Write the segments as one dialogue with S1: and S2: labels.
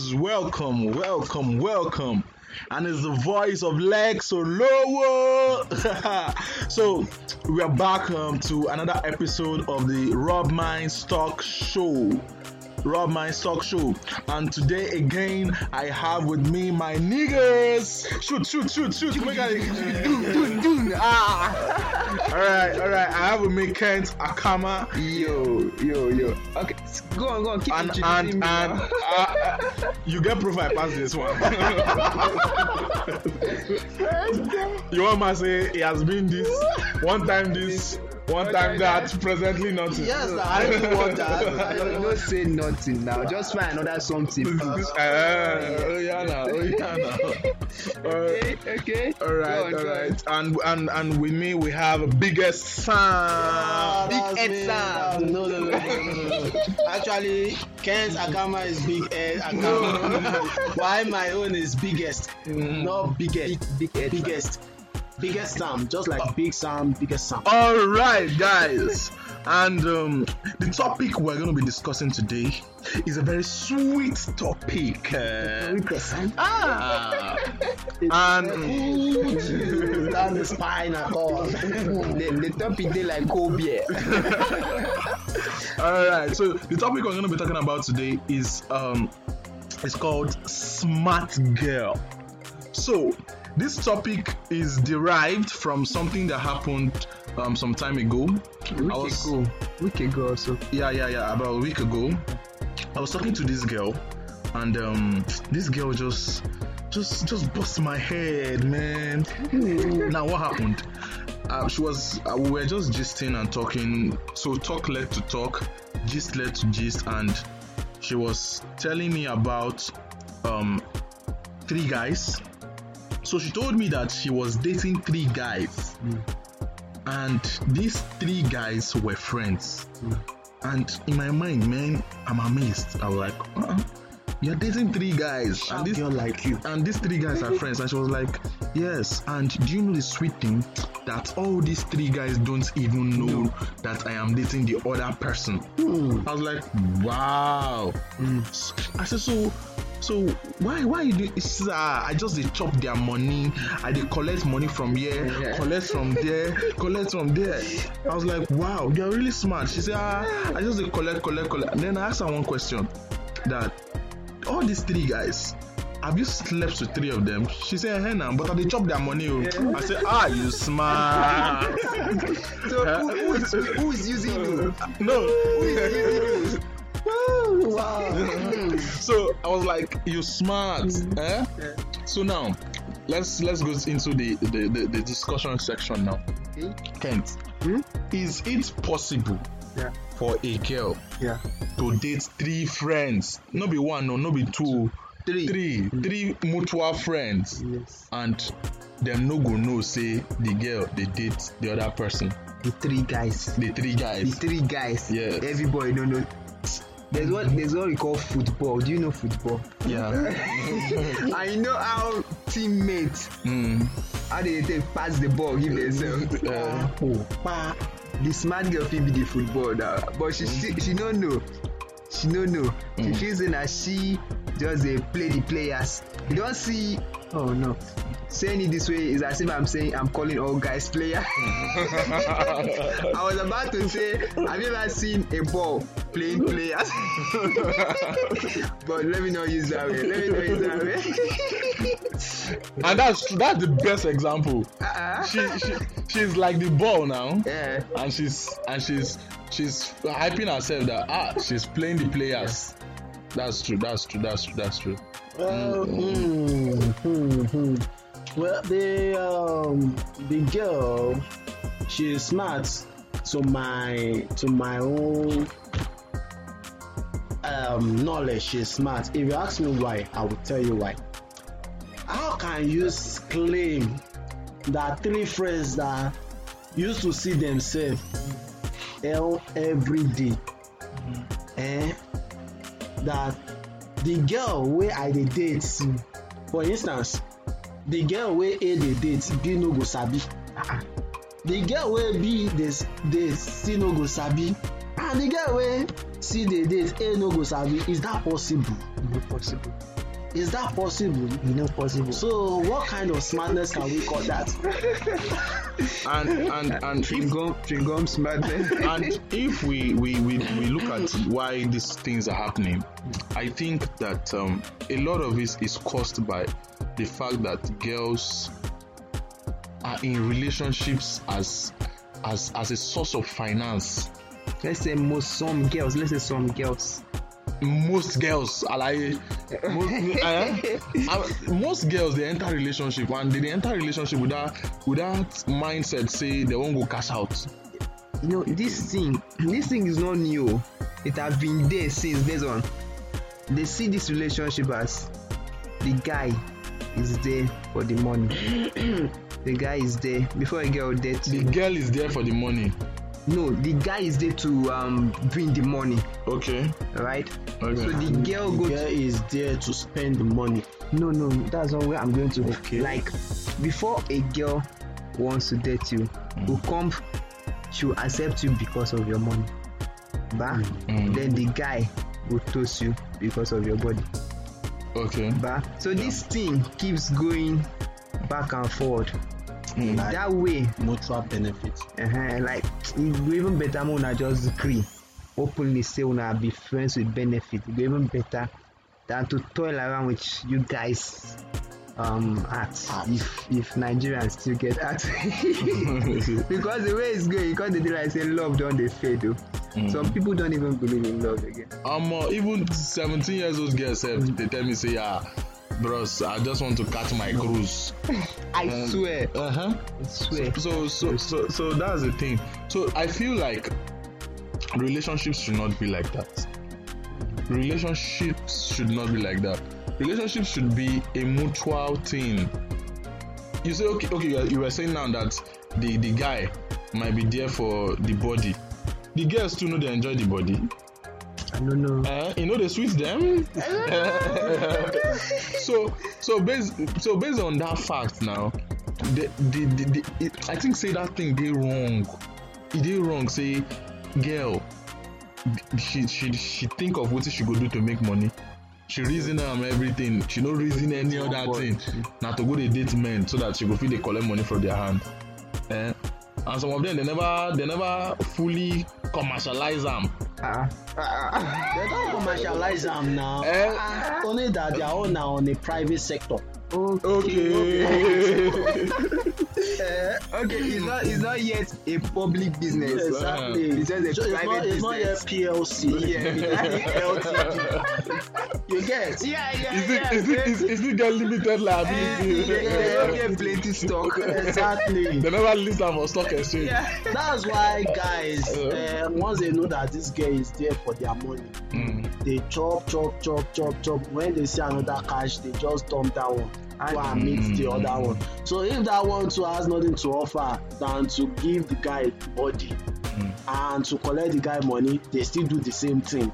S1: guys, welcome, welcome, welcome. And it's the voice of Lex Olowo. so we are back um, to another episode of the Rob Minds Talk Show. Rob My Sock Show. And today again, I have with me my niggas. Shoot, shoot, shoot, shoot. Make I- ah. All right, all right. I have with me Kent Akama
S2: Yo, yo, yo. Okay, go on, go on. Keep
S1: and and and
S2: now.
S1: uh, you get profile past this one. you want to say he has been this one time this one time that presently nothing.
S3: Yes, I don't want that.
S2: don't, don't say nothing now. Just find another something. Uh-huh. first.
S1: Uh, oh yeah now, oh yeah now.
S2: okay, okay.
S1: All right,
S2: Go on,
S1: all
S2: go
S1: and and and with me we have biggest Sam.
S2: Ah, big
S3: That's
S2: Ed. Sam.
S3: No, no, no, no, no, no. Actually, Ken's Akama is big Ed Akama. Why my own is biggest, mm. not biggest.
S2: Big Ed Sam.
S3: biggest, biggest Sam, just like Big Sam, biggest Sam.
S1: All right, guys. And um, the topic we're going to be discussing today is a very sweet topic. Uh, ah, and
S3: Down the spine at all.
S2: the, the topic they like cold beer.
S1: all right. So the topic we're going to be talking about today is um, it's called smart girl. So this topic is derived from something that happened um, some time ago.
S2: Week
S1: I was-
S2: ago, week ago also.
S1: yeah yeah yeah about a week ago. I was talking to this girl and um this girl just just just bust my head man. Now what happened? Uh, she was uh, we were just gisting and talking. So talk led to talk gist led to gist and she was telling me about um three guys so she told me that she was dating three guys and these three guys were friends and in my mind, man, I'm amazed. I was like, uh-uh, you're dating three guys, and this
S3: girl like you.
S1: and these three guys are friends. And she was like, yes. And do you know the sweet thing that all these three guys don't even know that I am dating the other person? Hmm. I was like, wow. Hmm. I said, so. So why why you do sir I just dey chop their money. I dey collect money from here
S2: Yeah.
S1: collect from there collect from there. I was like wow you're really smart. She said ah I just dey collect collect collect. And then I asked her one question that all these three guys have you slept with three of them? She said hey now but i dey chop their money I said ah you smart.
S2: So who, who, is, who is using you?
S1: no.
S2: Who is using you?
S3: Wow.
S1: so i was like you smart eh? so now let's let's go into the the, the, the discussion section now
S2: Okay.
S1: kent
S2: Hmm?
S1: is it possible
S2: Yeah.
S1: for a girl
S2: Yeah.
S1: to date three friends Not be one no not be two
S2: Three.
S1: three three mutual friends
S2: Yes.
S1: and them no go know say the girl dey date the other person
S2: The three guys.
S1: the three guys.
S2: The three guys.
S1: Yeah.
S2: Everybody don't know. There's what there's what we call football. Do you know football?
S1: yeah
S2: I know how teammates
S1: mm.
S2: how they take pass the ball give themselves.
S1: Uh,
S3: Pa.
S2: the smart girl fit be the football now but she she she no know she no know she feel say na she just dey play the players you don't see oh no. Saying it this way is as if i'm saying i'm calling all guys player. I was about to say have you ever seen a ball playing players but let me not use that way let me not use that way
S1: and that's that's the best example.
S2: Uh-uh.
S1: she she she's like the ball now.
S2: Yeah.
S1: And she's and she's she's hyping herself that ah she's playing the players. That's true that's true that's true that's true
S3: Well, hmm, hmm, hmm. well, the um, the girl, she is smart to my to my own um, knowledge. She's smart. If you ask me why, I will tell you why. How can you claim that three friends that used to see themselves el- every day, eh, that the girl wey i dey date for instance the girl wey a dey date b no go sabi. The girl wey b dey dey still no go sabi. And the girl wey see dey date a no go sabi. Is that possible?
S2: No possible
S3: is that possible
S2: e no possible.
S3: so what kind of smartness can we call that
S1: and and and
S2: chewing
S1: if
S2: chewing smartness.
S1: and if we, we we we look at why these things are happening i think that um, a lot of it is caused by the fact that girls are in relationships as as as a source of finance
S2: let's say most some girls let's say some girls.
S1: Most girls alaye most uh, most girls dey enter relationship and they dey enter relationship with that with that mindset say they wan go cash out.
S2: You know this thing this thing is not new. It has been there since based on they see this relationship as the guy is there for the money. The guy is there before a girl date
S1: the girl is there for the money
S2: no the guy is there to um bring the money
S1: okay.
S2: Right?
S1: Okay.
S2: So the girl
S3: the
S2: go
S3: girl is there to spend the money.
S2: No no that's not where i'm going to.
S3: Okay.
S2: like before a girl wants to date you will come she will accept you because of your money. Ba?
S1: Mm.
S2: then the guy will toast you because of your body.
S1: Okay.
S2: Ba? So this thing keeps going back and forward
S1: Mm.
S2: that way
S3: mutual benefit.
S2: uh-huh, like e go even better make una just gree openly say una be friends with benefit. E go even better than to toil around with you guys um at if if nigerians still get at. Because the way it's going because they dey like say love don dey fade o some people don't even believe in love again.
S1: Omo even seventeen years old girl sef dey tell me say ah bros i just want to catch my cruise.
S2: I
S1: Um,
S2: swear.
S1: uh-huh.
S2: i swear.
S1: So so so so that's the thing. So i feel like relationships should not be like that. Relationships should not be like that. Relationships should be a mutual thing. You say okay okay you were- saying now that the the guy might be there for the body. The girls too know they enjoy the body
S2: no know
S1: uh, you know dey sweet them? So so based so based on that fact now the the the, the it, i think say that thing dey wrong. E dey wrong say girl she she she think of wetin she go do to make money. She reason am everything. She no reason any other thing. na to go dey date men so that she go fit dey collect money from their hand. Eh and some of them dey never dey never fully commercialize am
S2: ah. Ah
S3: they don commercialize am now? Ah, only that their own na on a private sector.
S1: Okay
S2: Uh, okay, it's not it's not yet a public business.
S3: exactly
S2: It's just a
S3: So it's not
S2: private
S3: it's not yet
S2: business.
S3: plc
S2: Yeah.
S3: ltd you get
S2: Yeah, yeah,
S1: is it is it is, is it get limited liability
S2: They don't get plenty stock.
S3: exactly
S1: they never list am for stock exchange
S2: yeah.
S3: that's why guys uh, once they know that this girl is there for their money
S1: Mm.
S3: they chop chop chop chop chop when they see another cash they just dump that one go and meet the
S1: Mm.
S3: other one so if that one too has nothing to offer than to give the guy body
S1: Mm.
S3: and to collect the guy money they still do the same thing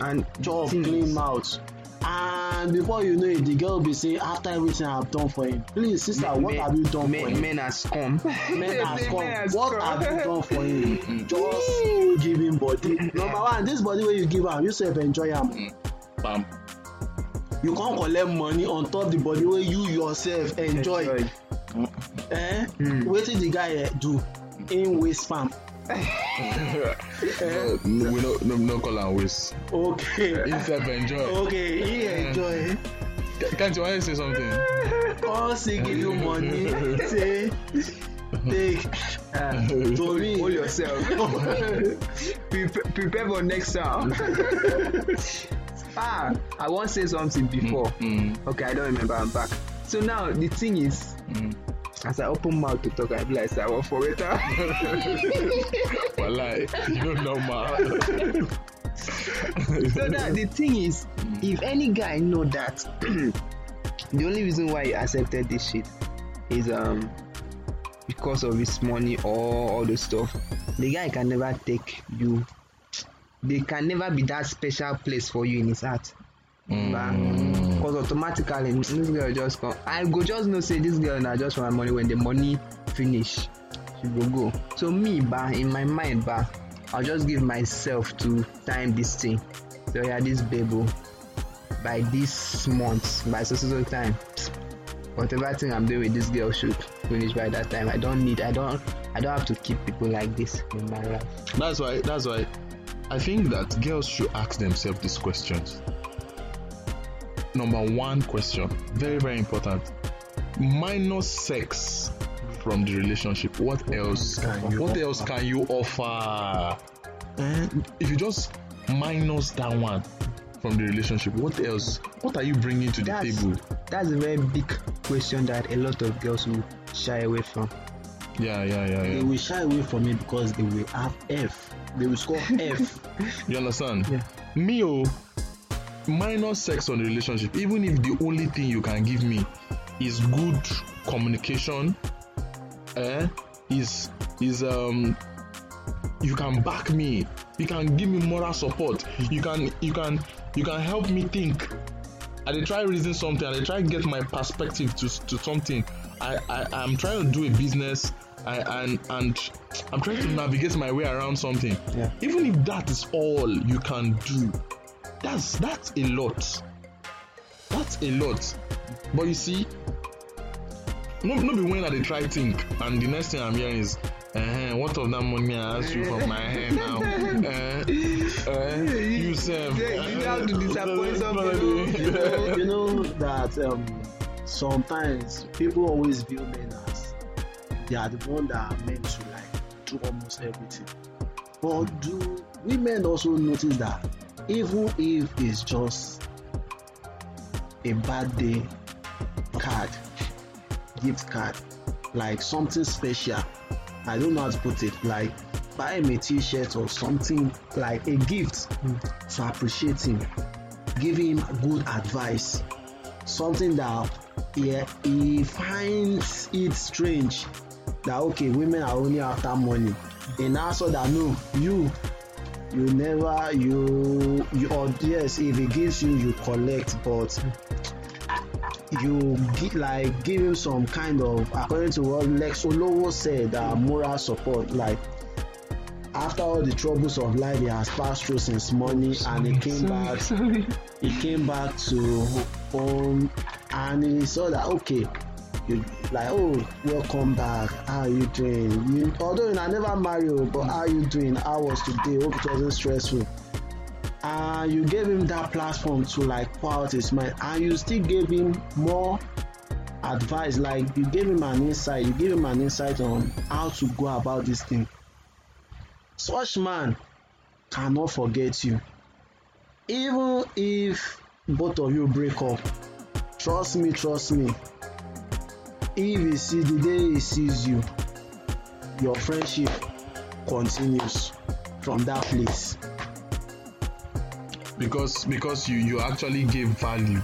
S2: And
S3: chop
S2: thing
S3: clean
S2: is,
S3: mouth and before you know it the girl be saying, after everything i have done for him please sister
S2: men-
S3: what
S2: men-
S3: have you done
S2: men,
S3: for him
S2: Men has come.
S3: men has come
S2: has
S3: what
S2: come.
S3: have you done for him just give him body number one this body wey you give him, you sef enjoy him.
S1: Bam.
S3: You come collect money on top the body wey you yourself enjoy. Eh?
S2: Mm.
S3: wetin the guy eh, do? Him waste farm
S1: Uh, no, we no no no call am waste.
S3: Okay.
S1: He sef enjoy.
S3: Okay he enjoy.
S1: Ca- can't you wan say something?
S3: Come still give you money say take.
S2: Ah,
S3: tori
S2: hold yourself. prepare, prepare for next round. Ah, I wan say something before.
S1: Mm,
S2: Okay, I don't remember. I'm back. So now the thing is,
S1: mm.
S2: as I open mouth to talk, I like, say I want for waiter.
S1: Walai, you know, normal.
S2: so now the thing is, if any guy know that the only reason why he accepted this shit is um because of his money or all the stuff, the guy can never take you. They can never be that special place for you in his heart.
S1: Mm.
S2: Because automatically this girl just come. I go just know say this girl na just for my money when the money finish she go go. So me ba in my mind ba I'll just give myself to time this thing. So yeah, this baby by this month, by so so time, whatever thing I'm doing with this girl should finish by that time. I don't need, I don't, I don't have to keep people like this in my life.
S1: That's why. That's why. I think that girls should ask themselves these questions. Number one question, very very important. Minus sex from the relationship. What else?
S3: can you
S1: What else can you offer? Eh, if you just minus that one from the relationship, what else? What are you bringing to the
S2: That's-
S1: table?
S2: That's a very big question that a lot of girls will shy away from.
S1: Yeah, yeah, yeah, yeah.
S3: They will shy away from it because they will have F. They will score F.
S1: You understand?
S2: Yeah.
S1: Me, oh, minus sex on the relationship, even if the only thing you can give me is good communication, eh, is is um you can back me, you can give me moral support, you can you can you can help me think. I dey try reason something, I dey try get my perspective to to something. I, I I'm trying to do a business I, and and I'm trying to navigate my way around something.
S2: Yeah.
S1: Even if that is all you can do, that's that's a lot. That's a lot. But you see, no, no be when I dey try think, and the next thing I'm hearing is, uh, what of that money I asked you from my hand now? Uh, uh, you sef.
S2: Yeah, you have to disappoint some people.
S3: you, know, you know that um, sometimes people always view men as they are the one that are meant to like do almost everything. But do women also notice that even if it's just a birthday card, gift card, like something special, I don't know how to put it, like buy him a t-shirt or something like a gift to appreciate him give him good advice something that he, he finds it strange that okay women are only after money. In answer that no you you never you you or yes if he gives you you collect but you gi- like give him some kind of according to what lex olowo said uh, moral support like after all the troubles of life he has passed through since morning and he came back he came back to home and he saw that okay you. Like oh welcome back. How are you doing? You although you na never marry you but how you doing? How was today hope it wasn't stressful. And you gave him that platform to like pour out his mind and you still gave him more advice. Like you gave him an insight. You gave him an insight on how to go about this thing. Such man cannot forget you. Even if both of you break up trust me trust me if he see the day he sees you your friendship continues from that place.
S1: Because because you you actually gave value.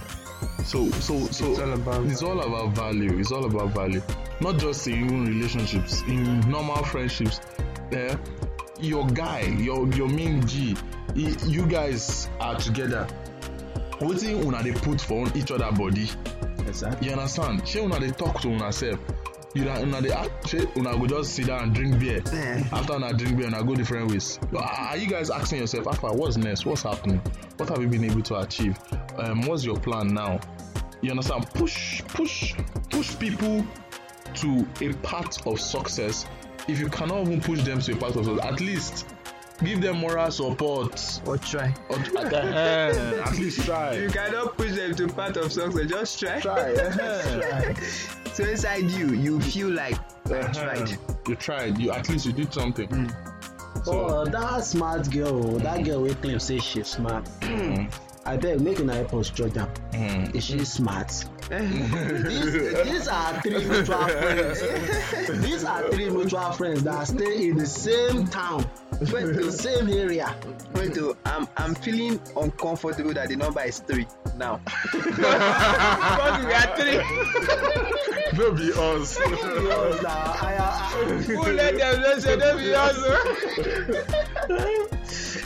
S1: So so so
S2: It's all about
S1: it's all about value. It's all about value. Not just in even relationships in normal friendships. Eh your guy your your main g y- you guys are together. Wetin una dey put for each other body
S3: exactly
S1: you understand? Shey una dey talk to una sef you know, una dey ask shey una go just sit down and drink beer. After una drink beer una go different ways. Are are you guys asking yourself afa what's next? What's happening? What have you been able to achieve? Um, what's your plan now? You understand? Push push push people to a part of success. If you cannot even push them to a part of success at least give them moral support.
S2: Or try.
S1: or uh, at least try.
S2: You cannot push them to part of success. Just try.
S1: try uh,
S2: So inside you, you feel like I
S1: uh,
S2: tried.
S1: you tried. You at least you did something. So
S3: oh that smart girl that girl wey claim say she smart. Abeg make una help us judge am.
S1: Mm,
S3: is she smart? These these are three mutual friends. These are three mutual friends that stay in the same town the same area.
S2: Wait, oh, I'm I'm feeling uncomfortable that the number is three now. because we are three.
S1: no be us.
S3: I I
S2: Who let them know? Say no be us?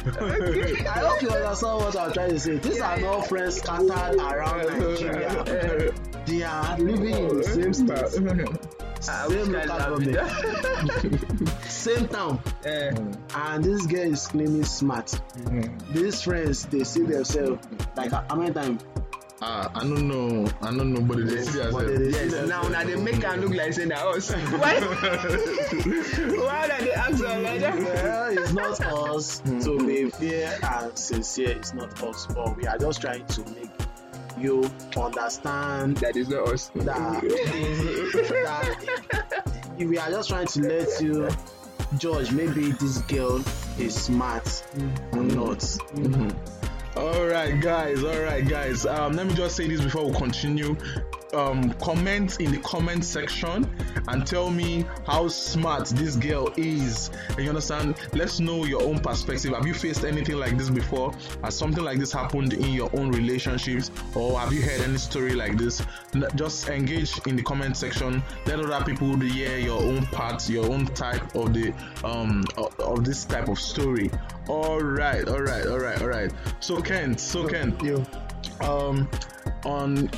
S3: I hope you understand what I'm trying to say. These are not friends scattered around Nigeria. They are living in the same state
S2: I
S3: same
S2: wish
S3: local government same town
S2: Eh,
S3: and this girl is claiming smart these friends they see themselves like how many times
S1: Ah, I don't know. I don't know, but they see
S3: but they
S1: themselves.
S3: dey see
S2: yes
S3: themselves.
S2: now na dey make am look like say na us why why na dey ask am like that.
S3: well it's not us
S1: Mm.
S3: to be fair and sincere it's not us but we are just trying to make you understand
S2: that is not us.
S3: that, that we are just trying to let you judge maybe this girl is smart or not
S1: All right, guys. All right, guys. Um, let me just say this before we continue. Um, comment in the comment section and tell me how smart this girl is. You understand? Let's know your own perspective. Have you faced anything like this before? Has something like this happened in your own relationships, or have you heard any story like this? Just engage in the comment section. Let other people hear your own part, your own type of the um of, of this type of story. All right, all right, all right, all right. So Kent, so Kent,
S2: Yo.
S1: um, on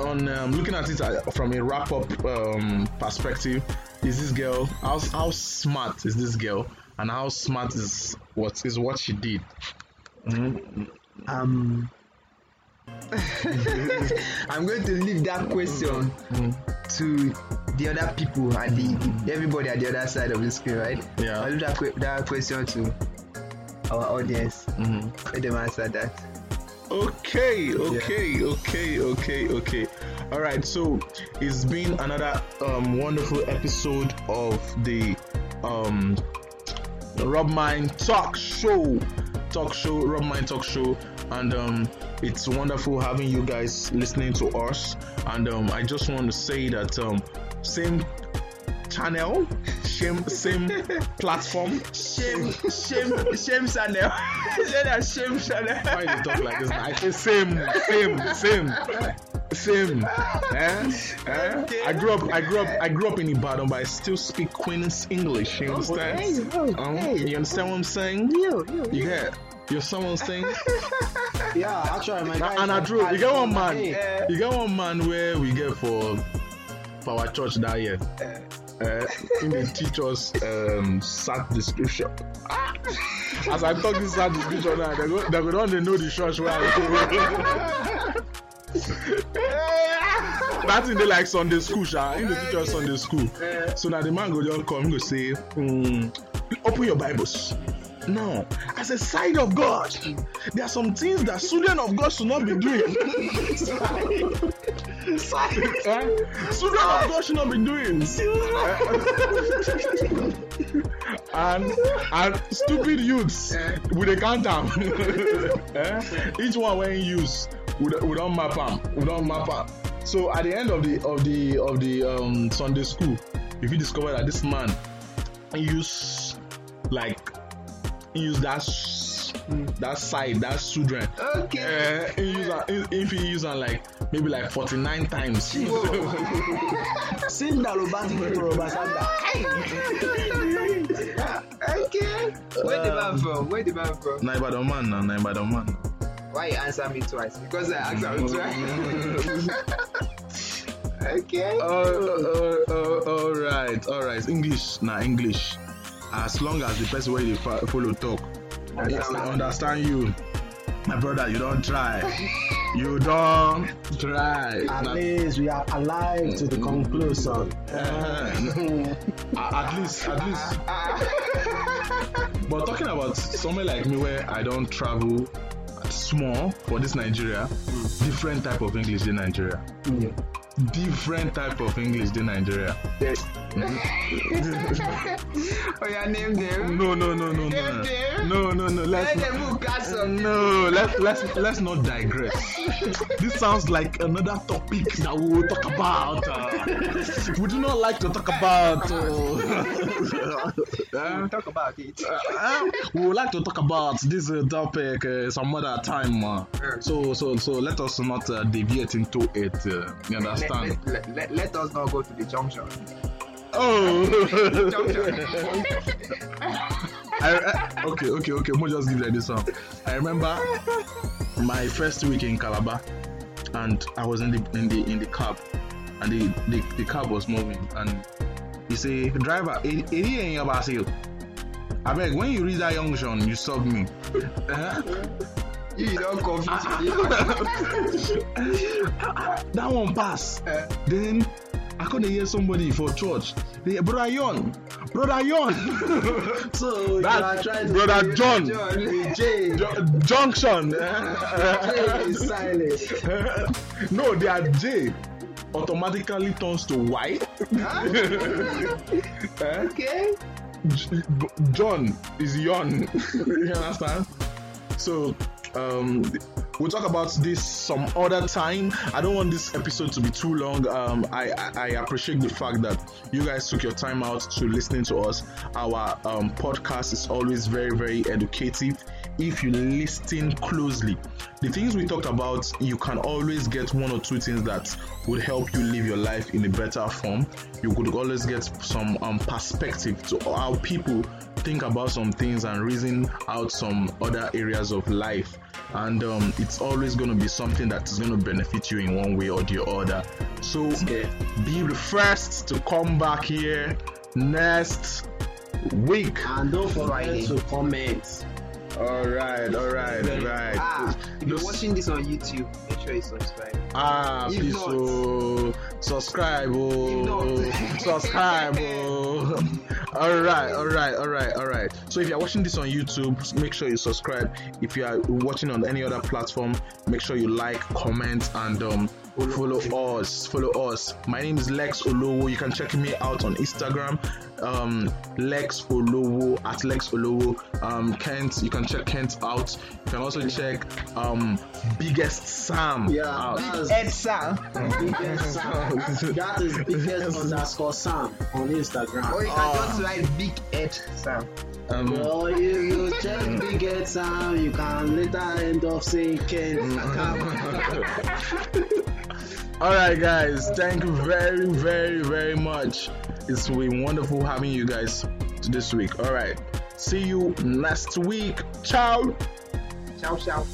S1: on um, looking at it uh, from a wrap up um, perspective, is this girl how how smart is this girl, and how smart is what is what she did?
S3: um
S2: I'm going to leave that question to the other people and the, the everybody at the other side of the screen, right?
S1: Yeah.
S2: I'll leave that, that question to our audience.
S1: Mhm.
S2: Let them answer that.
S1: Okay, okay, okay, okay, okay. All right, so it's been another um, wonderful episode of the um, Rob Mine Talk Show, Talk Show, Rob Mine Talk Show, and um, it's wonderful having you guys listening to us. And um, I just want to say that um, same channel, same same platform.
S2: Shame, shame, shame channel. Say that shame channel.
S1: Why you talk like this? I say same, same, same, same. Eh? Eh? I grew up, I grew up, I grew up in Ibadan, but I still speak Queen's English. You understand? Um, you understand what I'm saying?
S2: Yo, yo,
S1: You get? You're someone saying?
S3: yeah actually my guy
S1: and I drew. You get one man.
S3: Hey,
S1: You get one man where we get for for our church that year. Uh, in they teach um, sad description. As I talk this sad description now, they go, they go down, they know the church where I go. that thing they like Sunday school, sha. In the teach us Sunday school. So now the man go just come, he go say, mm, open your Bibles. No, as a side of God, there are some things that children of God should not be doing. Eh? Children of God should not be doing. and and stupid youths we dey count am eh? each one him use we don we don map we don map so at the end of the of the of the um, sunday school if you discover that this man use like use that that side that children
S2: Okay.
S1: uh, he use am if if he use am like maybe like forty-nine times
S3: Sinda Lobati Yoruba Sanda.
S2: Okay. Where the man from? Where the man from?
S1: na ibadan man na na ibadan man.
S2: Why you answer me twice? Because I asked him twice. okay.
S1: Oh, oh, oh, all right, all right. English, na English. As long as the person dey fo- follow talk
S2: Understand.
S1: understand you, my brother, you don't try. You don't try.
S3: At least we are alive to the conclusion.
S1: Eh, at least, at least. But talking about somewhere like me where I don't travel small for this Nigeria, different type of English in Nigeria. Different type of English in Nigeria.
S2: Oh, your name them.
S1: No, no, no, no,
S2: Name
S1: no,
S2: them.
S1: no, no, no. Let's
S2: Let them who cast on.
S1: no, let's let's let's not digress. This sounds like another topic that we will talk about. uh, we do not like to talk about. Uh, uh,
S2: Talk about it.
S1: uh, we would like to talk about this uh, topic uh, some other time. Uh, so so so let us not uh, deviate into it. Uh, you
S2: Let,
S1: understand?
S2: let, let, let, let us not go to the junction.
S1: Oh.
S2: Junction.
S1: I, I, okay, okay, okay. Mo just give you this one. I remember my first week in Calabar, and I was in the in the in the cab, and the the, the cab was moving, and he say driver eri ẹ̀yìn ọba I beg when you reach that junction you stop me uh-huh.
S2: You don confuse me.
S1: that one pass
S2: Eh.
S1: then i come dey hear somebody for church dey hear brother yon brother yon
S3: So you
S1: That-
S3: are trying to
S1: brother john
S2: John.
S3: J.
S1: Ju- junction
S3: J is silent.
S1: no their j automatically turns to y Eh?
S2: Okay.
S1: J- John is yon. you understand? So um we'll talk about this some other time. I don't want this episode to be too long. Um I, I, I appreciate the fact that you guys took your time out to listening to us. Our um podcast is always very, very educative if you listen closely. The things we talked about, you can always get one or two things that would help you live your life in a better form. You could always get some um, perspective to how people think about some things and reason out some other areas of life. And um, it's always going to be something that is going to benefit you in one way or the other. So be the first to come back here next week.
S3: And don't forget to comment.
S1: All right, all right, all right.
S2: Ah, if you're watching this on YouTube, make sure you subscribe.
S1: Ah,
S2: If
S1: please,
S2: not-
S1: oh, subscribe, oh, subscribe, oh. All right, all right, all right, all right. So if you're watching this on YouTube, make sure you subscribe. If you are watching on any other platform, make sure you like, comment, and um, follow us. Follow us. My name is Lex Olowo. You can check me out on Instagram, um, Lex Olowo at Lex Olowo. Um, Kent, you can check Kent out. You can also check um, Biggest Sam
S3: Yeah,
S1: out.
S3: that's
S2: Ed Sam.
S3: biggest Sam. That is biggest underscore Sam on Instagram.
S2: Or you can
S1: Ah.
S2: just write Big Ed Sam.
S1: Um,
S3: Well, you, you check biggest Sam, you can later end up saying Ken.
S1: All right, guys. Thank you very, very, very much. It's been wonderful having you guys this week. All right. See you next week. Ciao.
S2: Ciao, ciao.